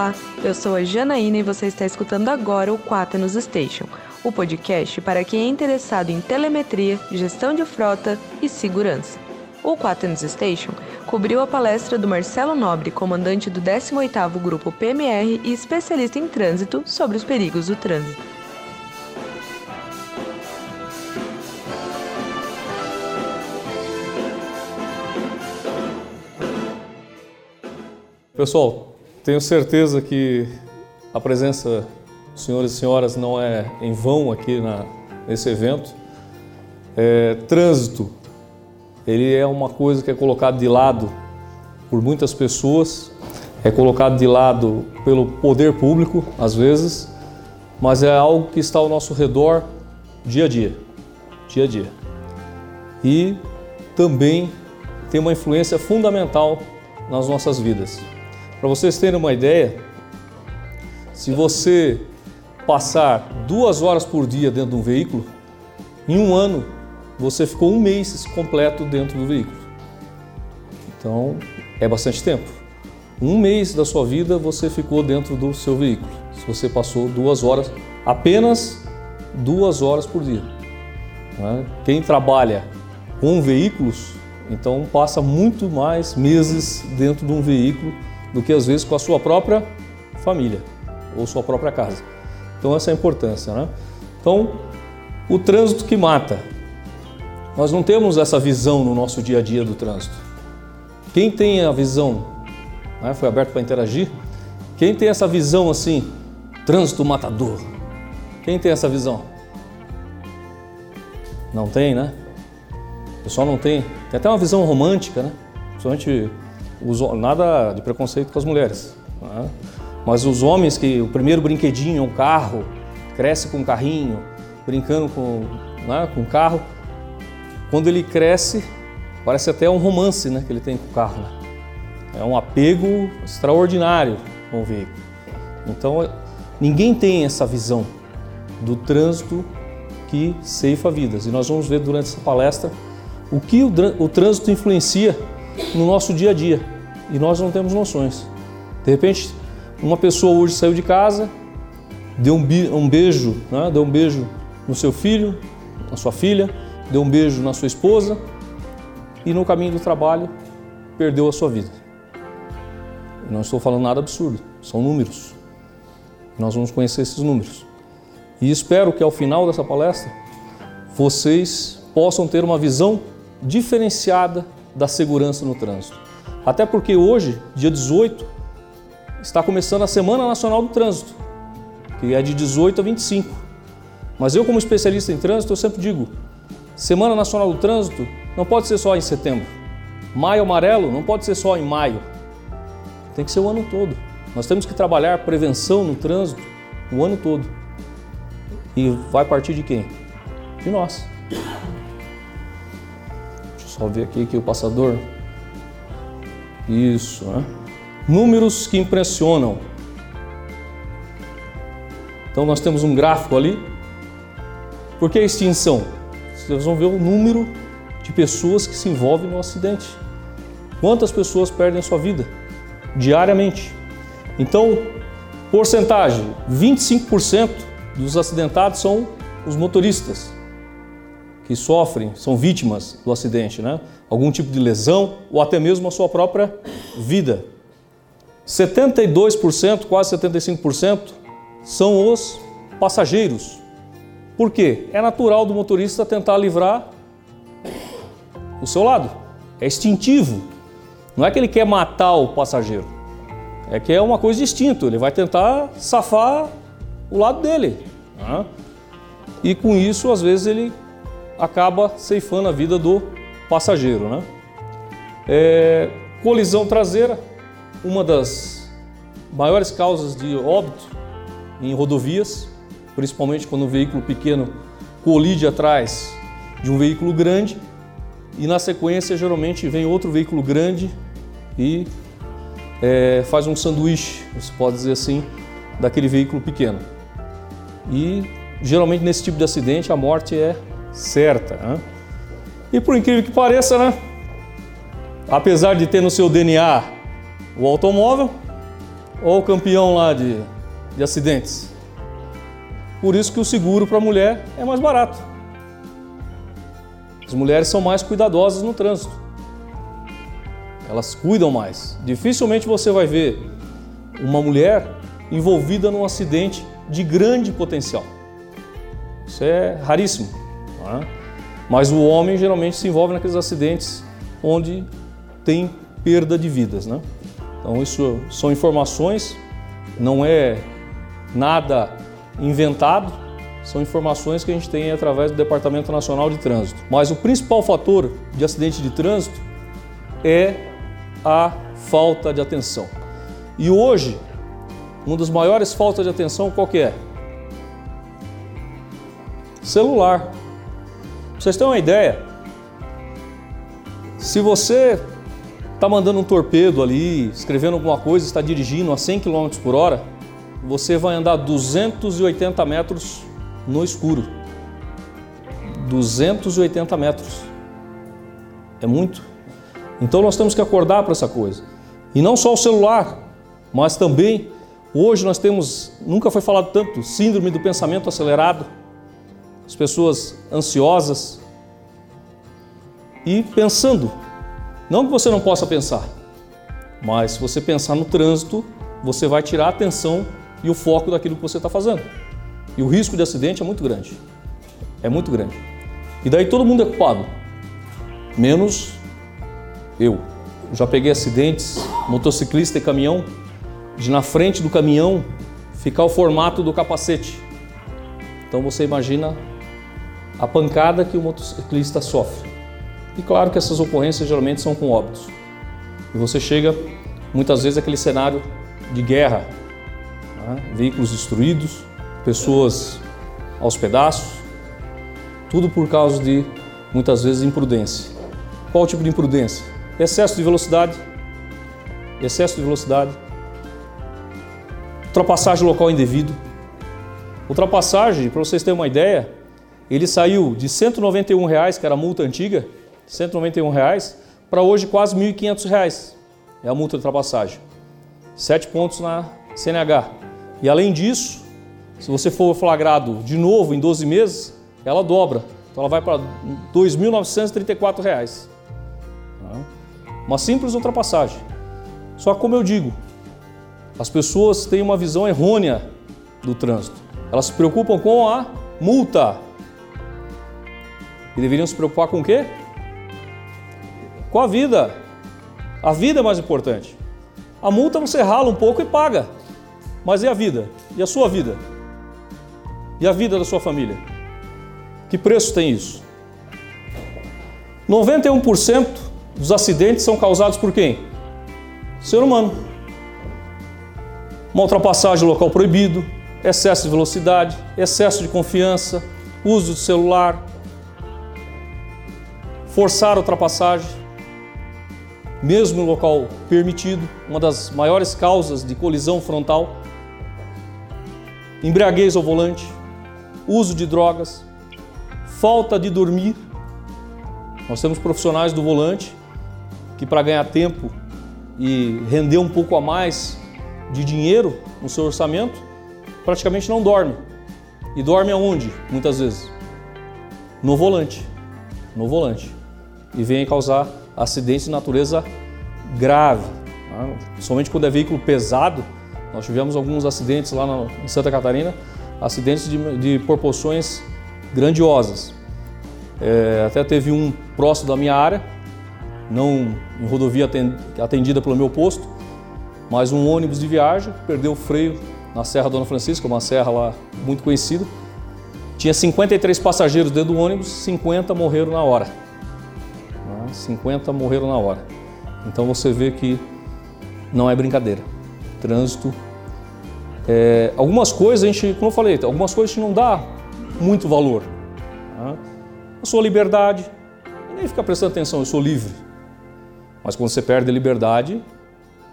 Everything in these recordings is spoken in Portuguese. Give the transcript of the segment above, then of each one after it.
Olá, eu sou a Janaína e você está escutando agora o Quaternos Station, o podcast para quem é interessado em telemetria, gestão de frota e segurança. O Quaternos Station cobriu a palestra do Marcelo Nobre, comandante do 18º Grupo PMR e especialista em trânsito, sobre os perigos do trânsito. Pessoal, tenho certeza que a presença dos senhores e senhoras não é em vão aqui na, nesse evento. É, trânsito, ele é uma coisa que é colocado de lado por muitas pessoas, é colocado de lado pelo poder público, às vezes, mas é algo que está ao nosso redor dia a dia, dia a dia. E também tem uma influência fundamental nas nossas vidas. Para vocês terem uma ideia, se você passar duas horas por dia dentro de um veículo, em um ano você ficou um mês completo dentro do veículo. Então é bastante tempo. Um mês da sua vida você ficou dentro do seu veículo. Se você passou duas horas, apenas duas horas por dia. Né? Quem trabalha com veículos, então passa muito mais meses dentro de um veículo do que às vezes com a sua própria família ou sua própria casa. Então essa é a importância, né? Então, o trânsito que mata. Nós não temos essa visão no nosso dia a dia do trânsito. Quem tem a visão, né, foi aberto para interagir, quem tem essa visão assim, trânsito matador? Quem tem essa visão? Não tem, né? O pessoal não tem. Tem até uma visão romântica, né? Principalmente os, nada de preconceito com as mulheres. Né? Mas os homens que o primeiro brinquedinho é um carro, cresce com um carrinho, brincando com, né, com o carro, quando ele cresce, parece até um romance né, que ele tem com o carro. Né? É um apego extraordinário com o veículo. Então, ninguém tem essa visão do trânsito que ceifa vidas. E nós vamos ver durante essa palestra o que o, o trânsito influencia no nosso dia a dia e nós não temos noções. De repente, uma pessoa hoje saiu de casa, deu um beijo, né? deu um beijo no seu filho, na sua filha, deu um beijo na sua esposa e no caminho do trabalho perdeu a sua vida. não estou falando nada absurdo, são números. Nós vamos conhecer esses números. E espero que ao final dessa palestra vocês possam ter uma visão diferenciada da segurança no trânsito. Até porque hoje, dia 18, está começando a Semana Nacional do Trânsito, que é de 18 a 25. Mas eu, como especialista em trânsito, eu sempre digo: Semana Nacional do Trânsito não pode ser só em setembro. Maio Amarelo não pode ser só em maio. Tem que ser o ano todo. Nós temos que trabalhar prevenção no trânsito o ano todo. E vai partir de quem? De nós. Só ver aqui que o passador. Isso, né? Números que impressionam. Então nós temos um gráfico ali. Por que a extinção? Vocês vão ver o número de pessoas que se envolvem no acidente. Quantas pessoas perdem a sua vida diariamente? Então, porcentagem: 25% dos acidentados são os motoristas que sofrem, são vítimas do acidente, né? algum tipo de lesão ou até mesmo a sua própria vida. 72%, quase 75% são os passageiros. Por quê? É natural do motorista tentar livrar o seu lado. É instintivo. Não é que ele quer matar o passageiro. É que é uma coisa distinta. Ele vai tentar safar o lado dele. Né? E com isso, às vezes, ele acaba ceifando a vida do passageiro. Né? É, colisão traseira, uma das maiores causas de óbito em rodovias, principalmente quando um veículo pequeno colide atrás de um veículo grande e na sequência geralmente vem outro veículo grande e é, faz um sanduíche, você pode dizer assim, daquele veículo pequeno. E geralmente nesse tipo de acidente a morte é certa. Né? E por incrível que pareça, né? apesar de ter no seu DNA o automóvel, Olha o campeão lá de, de acidentes. Por isso que o seguro para a mulher é mais barato. As mulheres são mais cuidadosas no trânsito. Elas cuidam mais. Dificilmente você vai ver uma mulher envolvida num acidente de grande potencial. Isso é raríssimo. É? Mas o homem geralmente se envolve naqueles acidentes onde tem perda de vidas. Né? Então, isso são informações, não é nada inventado, são informações que a gente tem através do Departamento Nacional de Trânsito. Mas o principal fator de acidente de trânsito é a falta de atenção. E hoje, uma das maiores faltas de atenção qual que é? Celular. Vocês terem uma ideia, se você está mandando um torpedo ali, escrevendo alguma coisa, está dirigindo a 100 km por hora, você vai andar 280 metros no escuro. 280 metros. É muito. Então nós temos que acordar para essa coisa. E não só o celular, mas também hoje nós temos, nunca foi falado tanto, síndrome do pensamento acelerado. As pessoas ansiosas e pensando. Não que você não possa pensar, mas se você pensar no trânsito, você vai tirar a atenção e o foco daquilo que você está fazendo. E o risco de acidente é muito grande. É muito grande. E daí todo mundo é culpado, menos eu. Já peguei acidentes, motociclista e caminhão, de na frente do caminhão ficar o formato do capacete. Então você imagina a pancada que o motociclista sofre. E claro que essas ocorrências geralmente são com óbitos. E você chega muitas vezes àquele cenário de guerra, né? veículos destruídos, pessoas aos pedaços, tudo por causa de muitas vezes imprudência. Qual tipo de imprudência? Excesso de velocidade, excesso de velocidade, ultrapassagem local indevido. Ultrapassagem, para vocês terem uma ideia, ele saiu de 191 reais, que era a multa antiga, 191 reais, para hoje quase 1.500 reais. É a multa de ultrapassagem. Sete pontos na CNH. E além disso, se você for flagrado de novo em 12 meses, ela dobra. Então ela vai para R$ 2.934. Uma simples ultrapassagem. Só que, como eu digo, as pessoas têm uma visão errônea do trânsito. Elas se preocupam com a multa. E deveriam se preocupar com o quê? Com a vida. A vida é mais importante. A multa você rala um pouco e paga. Mas e a vida? E a sua vida? E a vida da sua família? Que preço tem isso? 91% dos acidentes são causados por quem? Ser humano. Uma ultrapassagem local proibido, excesso de velocidade, excesso de confiança, uso do celular, forçar ultrapassagem, mesmo em local permitido, uma das maiores causas de colisão frontal embriaguez ao volante, uso de drogas, falta de dormir. Nós temos profissionais do volante que, para ganhar tempo e render um pouco a mais de dinheiro no seu orçamento, praticamente não dorme. E dorme aonde? Muitas vezes? No volante. No volante. E vem causar acidentes de natureza grave. Né? Somente quando é veículo pesado, nós tivemos alguns acidentes lá em Santa Catarina, acidentes de, de proporções grandiosas. É, até teve um próximo da minha área, não em rodovia atendida pelo meu posto, mas um ônibus de viagem perdeu o freio na Serra Dona Francisca, uma serra lá muito conhecida. Tinha 53 passageiros dentro do ônibus, 50 morreram na hora. 50 morreram na hora. Então você vê que não é brincadeira trânsito. É, algumas coisas a gente, como eu falei, algumas coisas a gente não dá muito valor. Tá? A sua liberdade, ninguém fica prestando atenção, eu sou livre. Mas quando você perde a liberdade,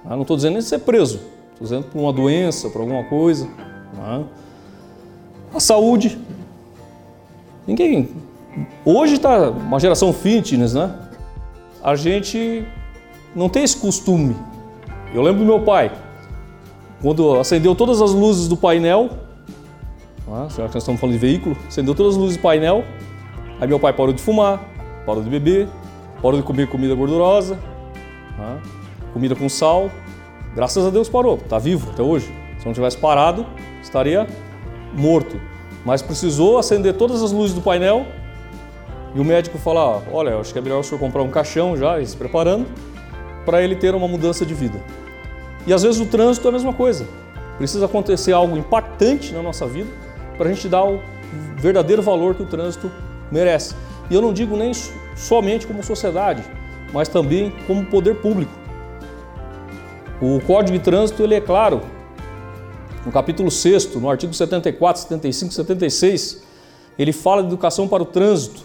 tá? não estou dizendo nem ser preso, estou dizendo por uma doença, por alguma coisa. Tá? A saúde. Ninguém. Hoje está uma geração fitness, né? A gente não tem esse costume. Eu lembro do meu pai Quando acendeu todas as luzes do painel, ah, já que nós estamos falando de veículo, acendeu todas as luzes do painel, aí meu pai parou de fumar, parou de beber, parou de comer comida gordurosa, ah, comida com sal. Graças a Deus parou, está vivo até hoje. Se não tivesse parado, estaria morto. Mas precisou acender todas as luzes do painel e o médico falar: Olha, acho que é melhor o senhor comprar um caixão já, se preparando, para ele ter uma mudança de vida. E às vezes o trânsito é a mesma coisa. Precisa acontecer algo impactante na nossa vida para a gente dar o verdadeiro valor que o trânsito merece. E eu não digo nem somente como sociedade, mas também como poder público. O Código de Trânsito ele é claro no capítulo 6, no artigo 74, 75, 76, ele fala de educação para o trânsito.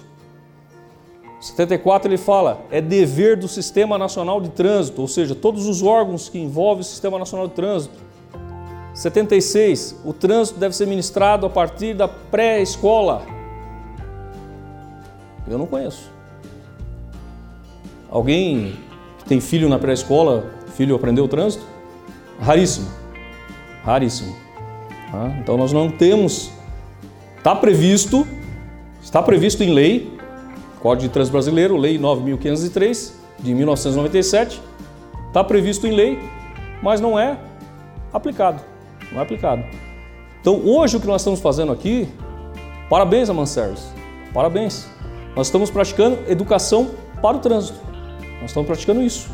74 ele fala, é dever do Sistema Nacional de Trânsito, ou seja, todos os órgãos que envolvem o Sistema Nacional de Trânsito. 76, o trânsito deve ser ministrado a partir da pré-escola. Eu não conheço. Alguém que tem filho na pré-escola, filho aprendeu o trânsito? Raríssimo raríssimo. Tá? Então nós não temos, está previsto, está previsto em lei, Código de Trânsito Brasileiro, Lei 9.503 de 1997, está previsto em lei, mas não é aplicado, não é aplicado. Então hoje o que nós estamos fazendo aqui, parabéns a Manservice, parabéns. Nós estamos praticando educação para o trânsito, nós estamos praticando isso.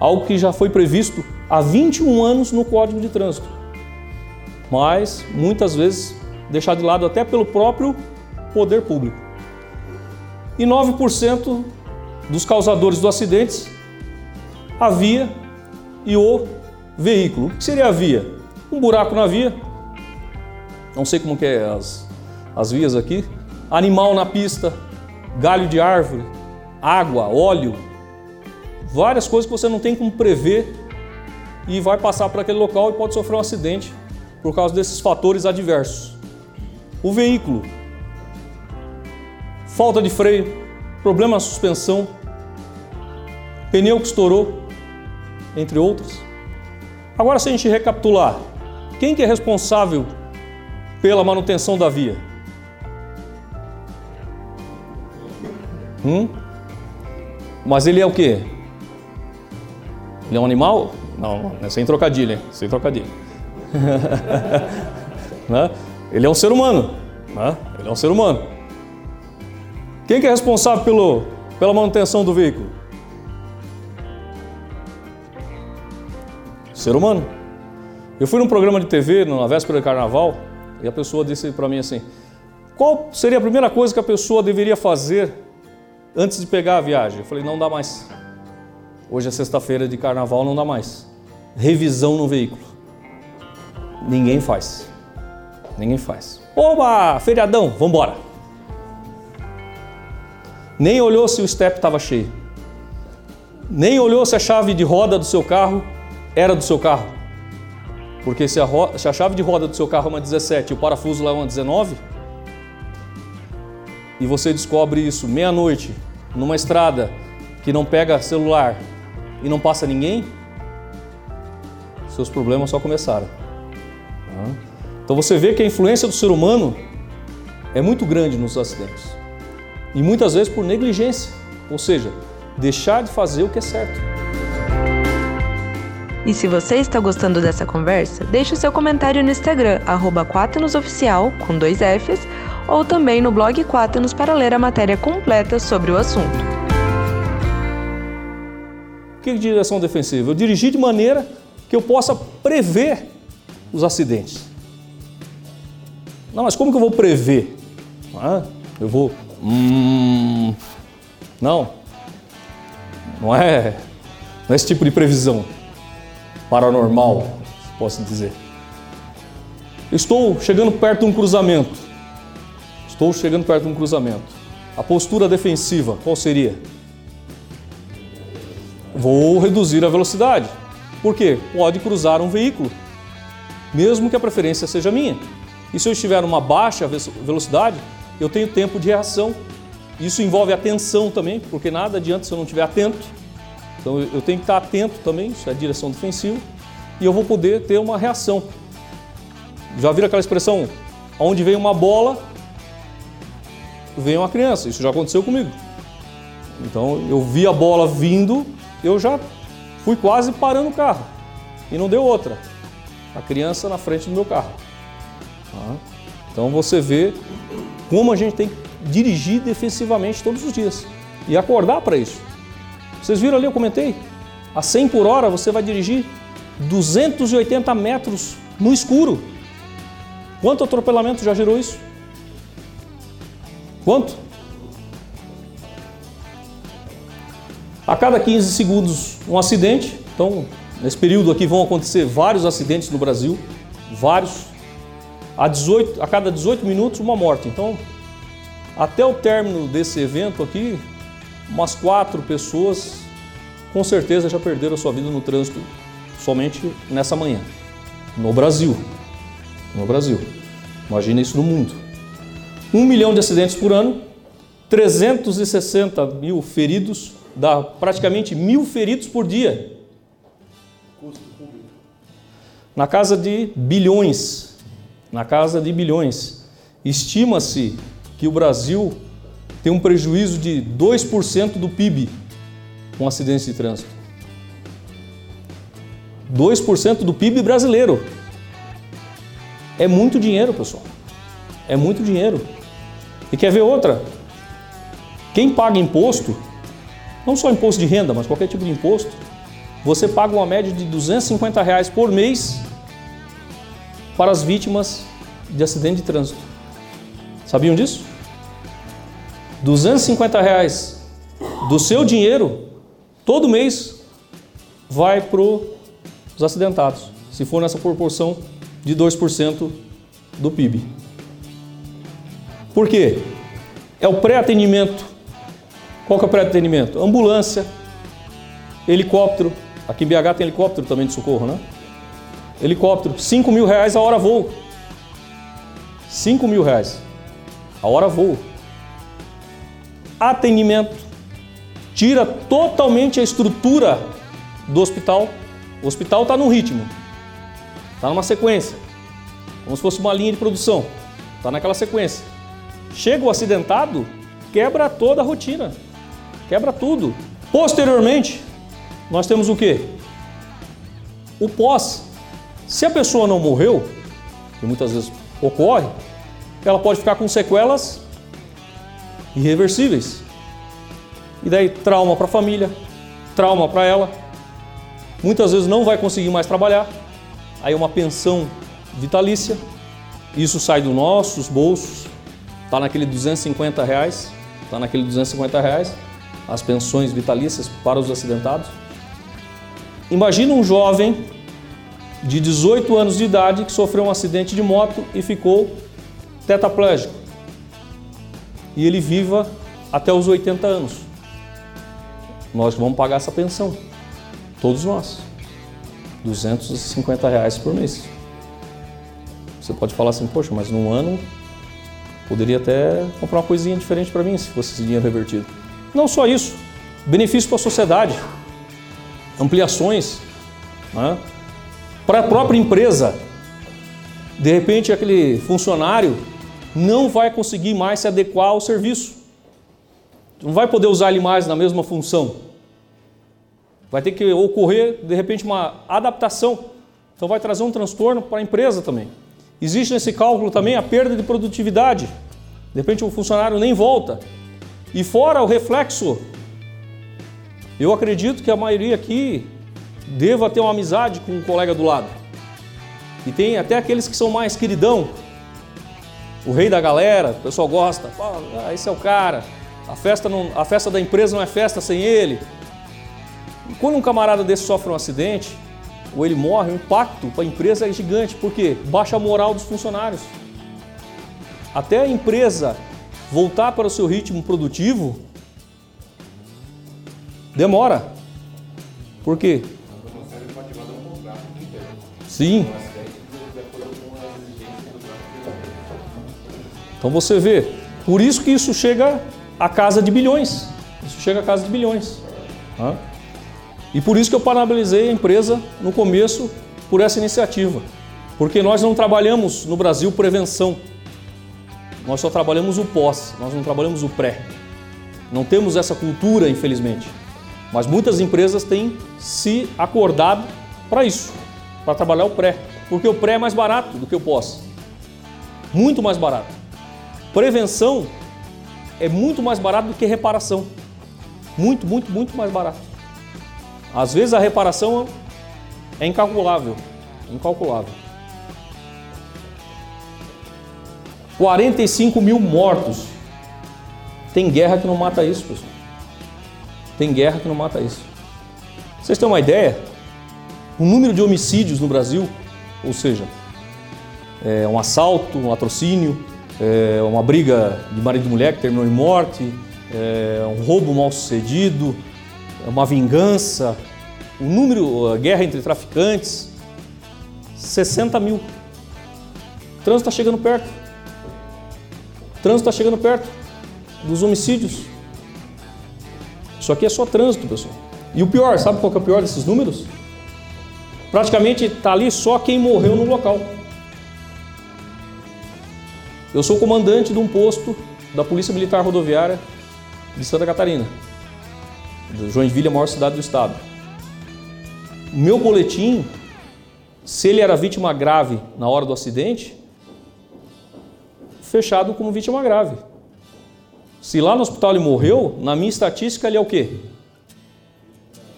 Algo que já foi previsto há 21 anos no Código de Trânsito mas muitas vezes deixado de lado até pelo próprio poder público. E 9% dos causadores dos acidentes, a via e o veículo. O que seria a via? Um buraco na via, não sei como que é as, as vias aqui, animal na pista, galho de árvore, água, óleo, várias coisas que você não tem como prever e vai passar para aquele local e pode sofrer um acidente por causa desses fatores adversos. O veículo, falta de freio, problema na suspensão, pneu que estourou, entre outros. Agora, se a gente recapitular, quem que é responsável pela manutenção da via? Hum? Mas ele é o quê? Ele é um animal? Não, é sem trocadilho, hein? Sem trocadilho. né? Ele é um ser humano. Né? Ele é um ser humano. Quem que é responsável pelo, pela manutenção do veículo? Ser humano. Eu fui num programa de TV na véspera de carnaval e a pessoa disse para mim assim: qual seria a primeira coisa que a pessoa deveria fazer antes de pegar a viagem? Eu falei: não dá mais. Hoje é sexta-feira de carnaval, não dá mais. Revisão no veículo. Ninguém faz. Ninguém faz. Oba, feriadão, vamos embora. Nem olhou se o step estava cheio. Nem olhou se a chave de roda do seu carro era do seu carro. Porque se a, se a chave de roda do seu carro é uma 17 e o parafuso lá é uma 19, e você descobre isso meia-noite, numa estrada que não pega celular e não passa ninguém, seus problemas só começaram. Então você vê que a influência do ser humano é muito grande nos acidentes. E muitas vezes por negligência, ou seja, deixar de fazer o que é certo. E se você está gostando dessa conversa, deixe o seu comentário no Instagram, arroba com dois Fs, ou também no blog Quaternos para ler a matéria completa sobre o assunto. O que é direção defensiva? Eu dirigir de maneira que eu possa prever os acidentes. Não, mas como que eu vou prever? Ah, eu vou. Hum, não. Não é, não é esse tipo de previsão paranormal, posso dizer. Estou chegando perto de um cruzamento. Estou chegando perto de um cruzamento. A postura defensiva, qual seria? Vou reduzir a velocidade. Por quê? Pode cruzar um veículo mesmo que a preferência seja minha. E se eu estiver numa baixa velocidade, eu tenho tempo de reação. Isso envolve atenção também, porque nada adianta se eu não estiver atento. Então eu tenho que estar atento também, isso é direção defensiva. e eu vou poder ter uma reação. Já viram aquela expressão? Onde vem uma bola, vem uma criança. Isso já aconteceu comigo. Então eu vi a bola vindo, eu já fui quase parando o carro. E não deu outra. A criança na frente do meu carro. Tá? Então você vê como a gente tem que dirigir defensivamente todos os dias. E acordar para isso. Vocês viram ali, eu comentei? A 100 por hora você vai dirigir 280 metros no escuro. Quanto atropelamento já gerou isso? Quanto? A cada 15 segundos um acidente. Então, nesse período aqui vão acontecer vários acidentes no Brasil, vários. A, 18, a cada 18 minutos uma morte. Então, até o término desse evento aqui, umas quatro pessoas com certeza já perderam a sua vida no trânsito somente nessa manhã. No Brasil. No Brasil. Imagina isso no mundo. Um milhão de acidentes por ano, 360 mil feridos, dá praticamente mil feridos por dia. Na casa de bilhões. Na casa de bilhões. Estima-se que o Brasil tem um prejuízo de 2% do PIB com acidentes de trânsito. 2% do PIB brasileiro. É muito dinheiro, pessoal. É muito dinheiro. E quer ver outra? Quem paga imposto, não só imposto de renda, mas qualquer tipo de imposto, você paga uma média de 250 reais por mês para as vítimas de acidente de trânsito. Sabiam disso? 250 reais do seu dinheiro todo mês vai para os acidentados, se for nessa proporção de 2% do PIB. Por quê? É o pré-atendimento. Qual que é o pré-atendimento? Ambulância, helicóptero. Aqui em BH tem helicóptero também de socorro, né? Helicóptero, 5 mil reais a hora voo. 5 mil reais a hora voo. Atendimento. Tira totalmente a estrutura do hospital. O hospital está num ritmo, está numa sequência, como se fosse uma linha de produção. Está naquela sequência. Chega o acidentado, quebra toda a rotina, quebra tudo. Posteriormente, nós temos o que? O pós. Se a pessoa não morreu, que muitas vezes ocorre, ela pode ficar com sequelas irreversíveis. E daí trauma para a família, trauma para ela. Muitas vezes não vai conseguir mais trabalhar. Aí uma pensão vitalícia. Isso sai dos nossos bolsos. Está naquele 250 reais. Está naquele 250 reais. As pensões vitalícias para os acidentados. Imagina um jovem de 18 anos de idade que sofreu um acidente de moto e ficou tetraplégico. E ele viva até os 80 anos. Nós vamos pagar essa pensão. Todos nós. 250 reais por mês. Você pode falar assim, poxa, mas num ano poderia até comprar uma coisinha diferente para mim se fosse esse dinheiro revertido. Não só isso, benefício para a sociedade, ampliações, né? Para a própria empresa. De repente, aquele funcionário não vai conseguir mais se adequar ao serviço, não vai poder usar ele mais na mesma função. Vai ter que ocorrer, de repente, uma adaptação. Então, vai trazer um transtorno para a empresa também. Existe nesse cálculo também a perda de produtividade. De repente, o funcionário nem volta. E fora o reflexo, eu acredito que a maioria aqui deva ter uma amizade com um colega do lado. E tem até aqueles que são mais queridão, o rei da galera, o pessoal gosta, ah, esse é o cara. A festa, não, a festa da empresa não é festa sem ele. E quando um camarada desse sofre um acidente, ou ele morre, o impacto para a empresa é gigante, porque baixa a moral dos funcionários. Até a empresa voltar para o seu ritmo produtivo, demora. Por quê? Sim. Então você vê, por isso que isso chega à casa de bilhões. Isso chega à casa de bilhões. Tá? E por isso que eu parabenizei a empresa no começo por essa iniciativa, porque nós não trabalhamos no Brasil prevenção, nós só trabalhamos o pós, nós não trabalhamos o pré. Não temos essa cultura, infelizmente. Mas muitas empresas têm se acordado para isso, para trabalhar o pré, porque o pré é mais barato do que o pós. Muito mais barato. Prevenção é muito mais barato do que reparação. Muito, muito, muito mais barato. Às vezes a reparação é incalculável. Incalculável. 45 mil mortos. Tem guerra que não mata isso, pessoal. Tem guerra que não mata isso. Vocês têm uma ideia? O número de homicídios no Brasil, ou seja, é um assalto, um latrocínio, é uma briga de marido e mulher que terminou em morte, é um roubo mal sucedido, é uma vingança, o número, a guerra entre traficantes, 60 mil. O trânsito está chegando perto. O trânsito está chegando perto dos homicídios. Isso aqui é só trânsito, pessoal. E o pior, sabe qual é o pior desses números? Praticamente está ali só quem morreu no local. Eu sou comandante de um posto da Polícia Militar Rodoviária de Santa Catarina, Joinville, a maior cidade do estado. Meu boletim, se ele era vítima grave na hora do acidente, fechado como vítima grave. Se lá no hospital ele morreu, na minha estatística ele é o quê?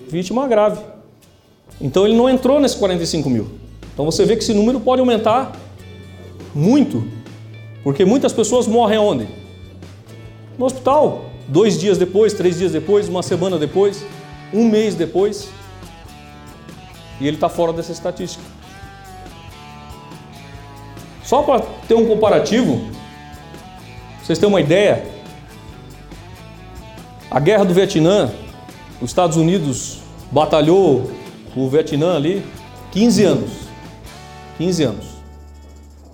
Vítima grave. Então ele não entrou nesse 45 mil. Então você vê que esse número pode aumentar muito porque muitas pessoas morrem onde? No hospital. Dois dias depois, três dias depois, uma semana depois, um mês depois. E ele está fora dessa estatística. Só para ter um comparativo, vocês terem uma ideia, a guerra do Vietnã, os Estados Unidos batalhou o Vietnã ali 15 anos. 15 anos.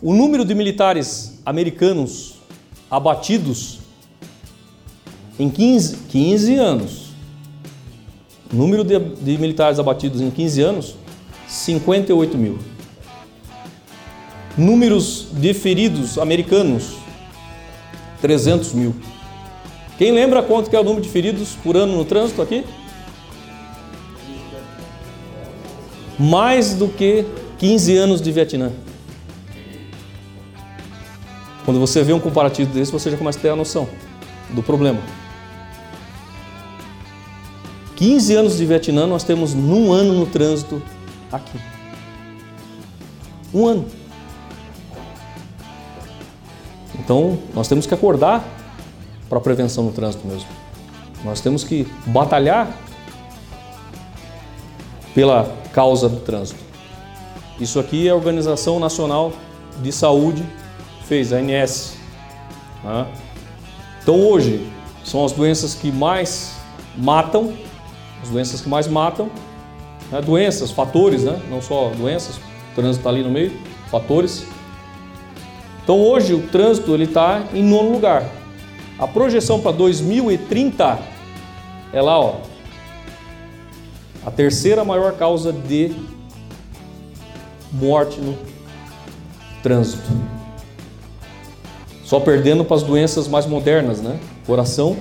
O número de militares americanos abatidos em 15, 15 anos. Número de, de militares abatidos em 15 anos, 58 mil. Números de feridos americanos, 300 mil. Quem lembra quanto que é o número de feridos por ano no trânsito aqui? Mais do que 15 anos de Vietnã. Quando você vê um comparativo desse, você já começa a ter a noção do problema. 15 anos de Vietnã, nós temos num ano no trânsito aqui. Um ano. Então, nós temos que acordar para a prevenção no trânsito mesmo. Nós temos que batalhar pela causa do trânsito. Isso aqui é a Organização Nacional de Saúde fez, a ANS. Né? Então hoje são as doenças que mais matam, as doenças que mais matam, né? doenças, fatores, né? não só doenças, o trânsito está ali no meio, fatores. Então hoje o trânsito ele está em nono lugar. A projeção para 2030 é lá, ó, a terceira maior causa de morte no trânsito. Só perdendo para as doenças mais modernas, né? Coração.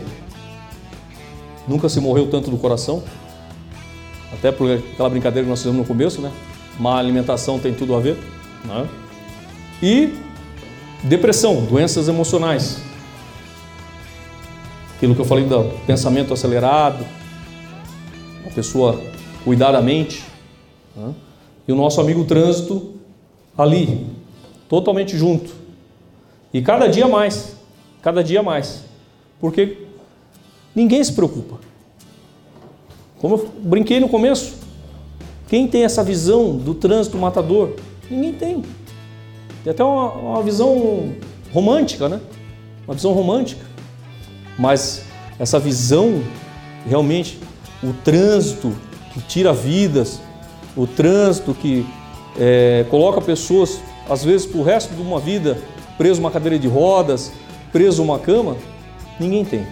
Nunca se morreu tanto do coração. Até por aquela brincadeira que nós fizemos no começo, né? Má alimentação tem tudo a ver. Né? E depressão, doenças emocionais. Aquilo que eu falei do pensamento acelerado, pessoa cuidar da mente. Né? E o nosso amigo trânsito ali, totalmente junto. E cada dia mais, cada dia mais. Porque ninguém se preocupa. Como eu brinquei no começo, quem tem essa visão do trânsito matador? Ninguém tem. Tem até uma, uma visão romântica, né? Uma visão romântica. Mas essa visão, realmente, o trânsito que tira vidas, o trânsito que é, coloca pessoas, às vezes, para o resto de uma vida preso uma cadeira de rodas, preso uma cama? Ninguém tem.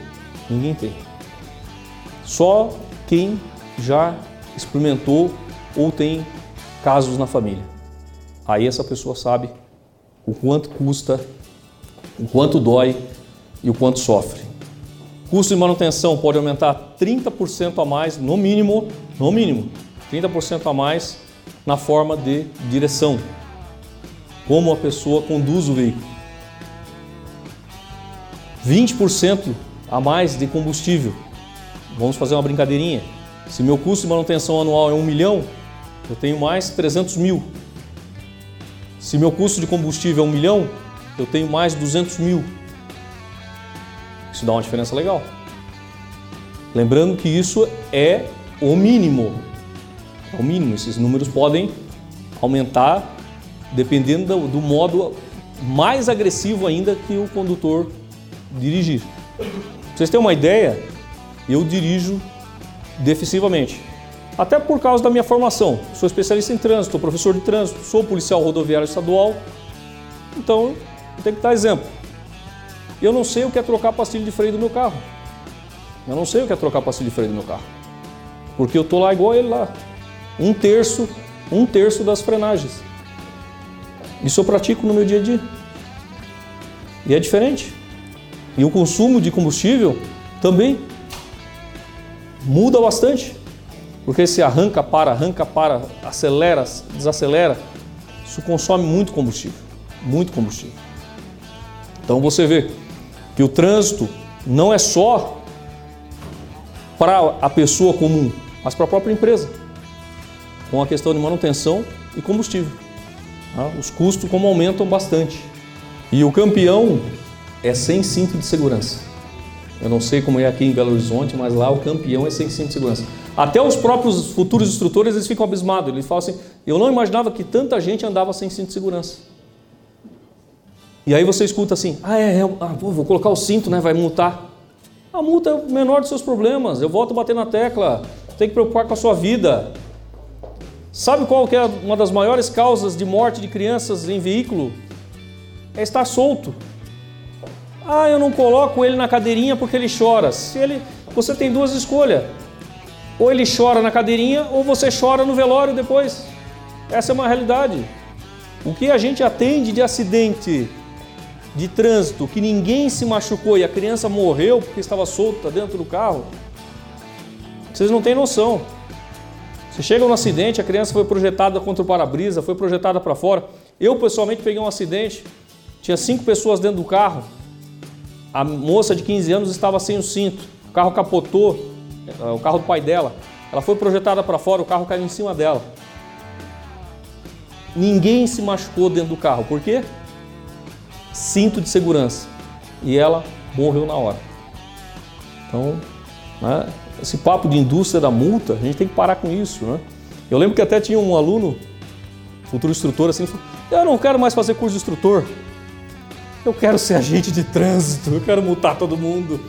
Ninguém tem. Só quem já experimentou ou tem casos na família. Aí essa pessoa sabe o quanto custa, o quanto dói e o quanto sofre. Custo de manutenção pode aumentar 30% a mais, no mínimo, no mínimo, 30% a mais na forma de direção, como a pessoa conduz o veículo. 20% a mais de combustível. Vamos fazer uma brincadeirinha. Se meu custo de manutenção anual é 1 milhão, eu tenho mais 300 mil. Se meu custo de combustível é 1 milhão, eu tenho mais 200 mil. Isso dá uma diferença legal. Lembrando que isso é o mínimo. É o mínimo. Esses números podem aumentar dependendo do, modo mais agressivo ainda que o condutor dirigir. Pra vocês terem uma ideia, eu dirijo defensivamente. Até por causa da minha formação. Sou especialista em trânsito, professor de trânsito, sou policial rodoviário estadual. Então, tenho que dar exemplo. Eu não sei o que é trocar a pastilha de freio do meu carro. Eu não sei o que é trocar a pastilha de freio do meu carro. Porque eu tô lá igual ele lá. Um terço, um terço das frenagens. Isso eu pratico no meu dia a dia. E é diferente. E o consumo de combustível também muda bastante. Porque se arranca, para, arranca, para, acelera, desacelera, isso consome muito combustível. Muito combustível. Então você vê que o trânsito não é só para a pessoa comum, mas para a própria empresa, com a questão de manutenção e combustível. Tá? Os custos como aumentam bastante. E o campeão é sem cinto de segurança. Eu não sei como é aqui em Belo Horizonte, mas lá o campeão é sem cinto de segurança. Até os próprios futuros instrutores eles ficam abismados. Eles falam assim: eu não imaginava que tanta gente andava sem cinto de segurança. E aí você escuta assim: ah, é, é ah, vou colocar o cinto, né? Vai multar. A multa é o menor dos seus problemas. Eu volto a bater na tecla. Tem que preocupar com a sua vida. Sabe qual que é uma das maiores causas de morte de crianças em veículo? É estar solto. Ah, eu não coloco ele na cadeirinha porque ele chora. Se ele, você tem duas escolhas. Ou ele chora na cadeirinha ou você chora no velório depois. Essa é uma realidade. O que a gente atende de acidente de trânsito que ninguém se machucou e a criança morreu porque estava solta dentro do carro, vocês não têm noção. Você chega no acidente, a criança foi projetada contra o para-brisa, foi projetada para fora. Eu pessoalmente peguei um acidente, tinha cinco pessoas dentro do carro. A moça de 15 anos estava sem o cinto, o carro capotou, é, o carro do pai dela. Ela foi projetada para fora, o carro caiu em cima dela. Ninguém se machucou dentro do carro. Por quê? Cinto de segurança. E ela morreu na hora. Então, né, esse papo de indústria da multa, a gente tem que parar com isso. Né? Eu lembro que até tinha um aluno, futuro instrutor, assim, falou, eu não quero mais fazer curso de instrutor. Eu quero ser agente de trânsito, eu quero multar todo mundo.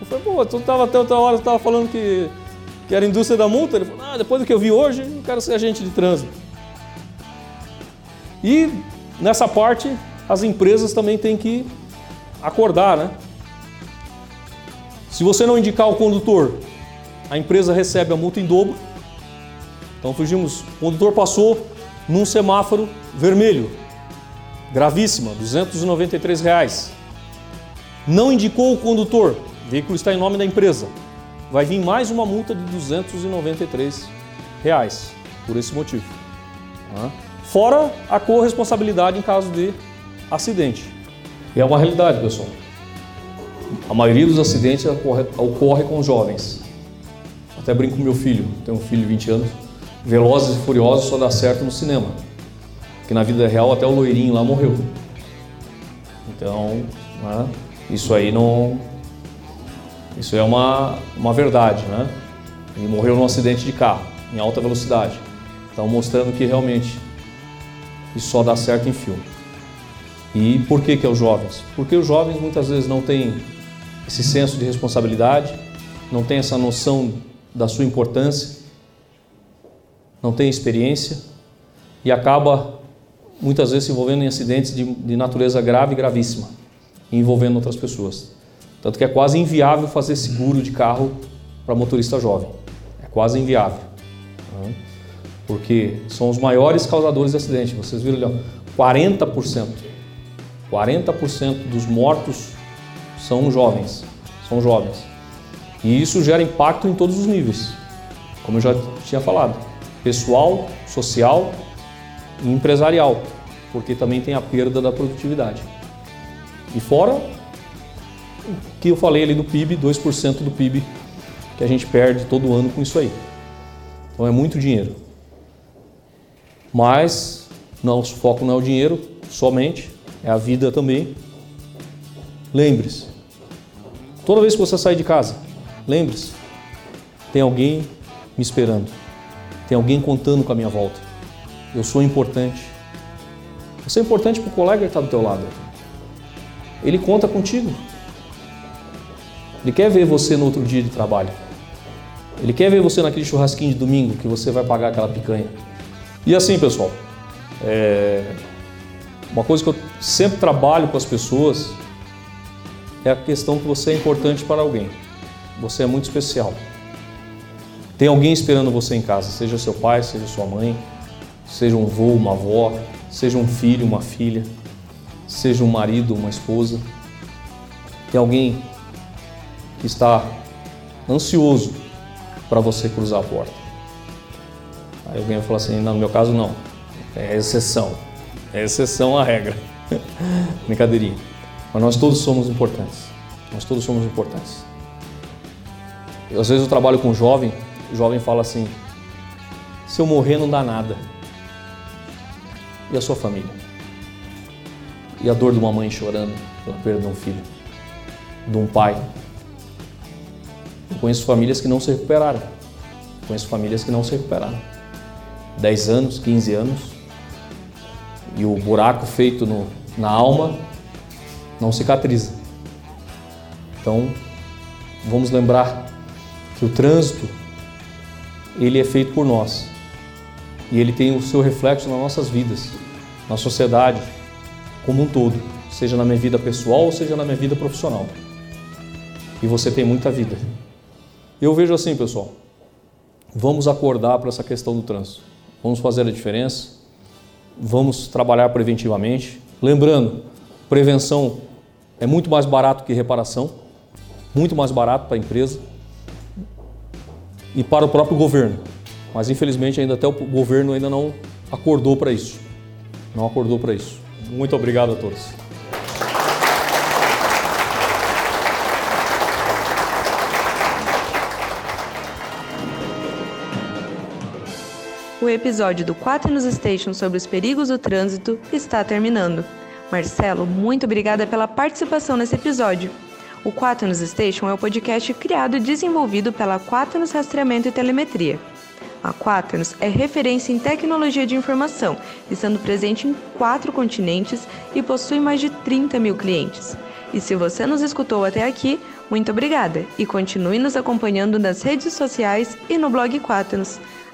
Eu falei, pô, tu estava até outra hora, estava falando que, que era indústria da multa. Ele falou, ah, depois do que eu vi hoje, eu quero ser agente de trânsito. E nessa parte, as empresas também têm que acordar, né? Se você não indicar o condutor, a empresa recebe a multa em dobro. Então fugimos, o condutor passou num semáforo vermelho, gravíssima, 293 reais. Não indicou o condutor, o veículo está em nome da empresa. Vai vir mais uma multa de 293 reais por esse motivo. Fora a corresponsabilidade em caso de acidente. É uma realidade, pessoal. A maioria dos acidentes ocorre, ocorre com jovens. Até brinco com meu filho, tenho um filho de 20 anos. Velozes e Furiosos só dá certo no cinema. Que na vida real até o loirinho lá morreu. Então, né, isso aí não. Isso é uma, uma verdade, né? Ele morreu num acidente de carro, em alta velocidade. Então, mostrando que realmente isso só dá certo em filme. E por que, que é os jovens? Porque os jovens muitas vezes não têm esse senso de responsabilidade, não têm essa noção da sua importância, não têm experiência e acaba muitas vezes se envolvendo em acidentes de, de natureza grave e gravíssima, envolvendo outras pessoas. Tanto que é quase inviável fazer seguro de carro para motorista jovem. É quase inviável. porque são os maiores causadores de acidente. Vocês viram ali, ó, 40%. 40% dos mortos são jovens, são jovens. E isso gera impacto em todos os níveis, como eu já tinha falado, pessoal, social e empresarial, porque também tem a perda da produtividade. E fora o que eu falei ali do PIB, 2% do PIB que a gente perde todo ano com isso aí. Então é muito dinheiro. Mas nosso foco não é o dinheiro somente, é a vida também. Lembre-se, toda vez que você sair de casa, lembre-se, tem alguém me esperando, tem alguém contando com a minha volta. Eu sou importante. Você é importante para o colega que está do teu lado. Ele conta contigo. Ele quer ver você no outro dia de trabalho. Ele quer ver você naquele churrasquinho de domingo que você vai pagar aquela picanha. E assim, pessoal, é... uma coisa que eu sempre trabalho com as pessoas é a questão que você é importante para alguém. Você é muito especial. Tem alguém esperando você em casa, seja seu pai, seja sua mãe, seja um avô, uma avó, seja um filho, uma filha, seja um marido, uma esposa. Tem alguém que está ansioso para você cruzar a porta. Aí alguém vai falar assim, não, no meu caso não, é exceção, é exceção à regra. Brincadeirinha. Mas nós todos somos importantes, nós todos somos importantes. Eu, às vezes eu trabalho com um jovem, o jovem fala assim, se eu morrer não dá nada. E a sua família? E a dor de uma mãe chorando pela perda de um filho, de um pai, conheço famílias que não se recuperaram. Conheço famílias que não se recuperaram. 10 anos, 15 anos, e o buraco feito no, na alma não cicatriza. Então, vamos lembrar que o trânsito ele é feito por nós e ele tem o seu reflexo nas nossas vidas, na sociedade como um todo, seja na minha vida pessoal ou seja na minha vida profissional. E você tem muita vida. Eu vejo assim, pessoal. Vamos acordar para essa questão do trânsito. Vamos fazer a diferença. Vamos trabalhar preventivamente. Lembrando, prevenção é muito mais barato que reparação, muito mais barato para a empresa e para o próprio governo. Mas infelizmente ainda até o governo ainda não acordou para isso. Não acordou para isso. Muito obrigado a todos. O episódio do Quaternos Station sobre os perigos do trânsito está terminando. Marcelo, muito obrigada pela participação nesse episódio. O Quaternos Station é o podcast criado e desenvolvido pela Quaternos Rastreamento e Telemetria. A Quaternos é referência em tecnologia de informação, estando presente em quatro continentes e possui mais de 30 mil clientes. E se você nos escutou até aqui, muito obrigada e continue nos acompanhando nas redes sociais e no blog Quaternos.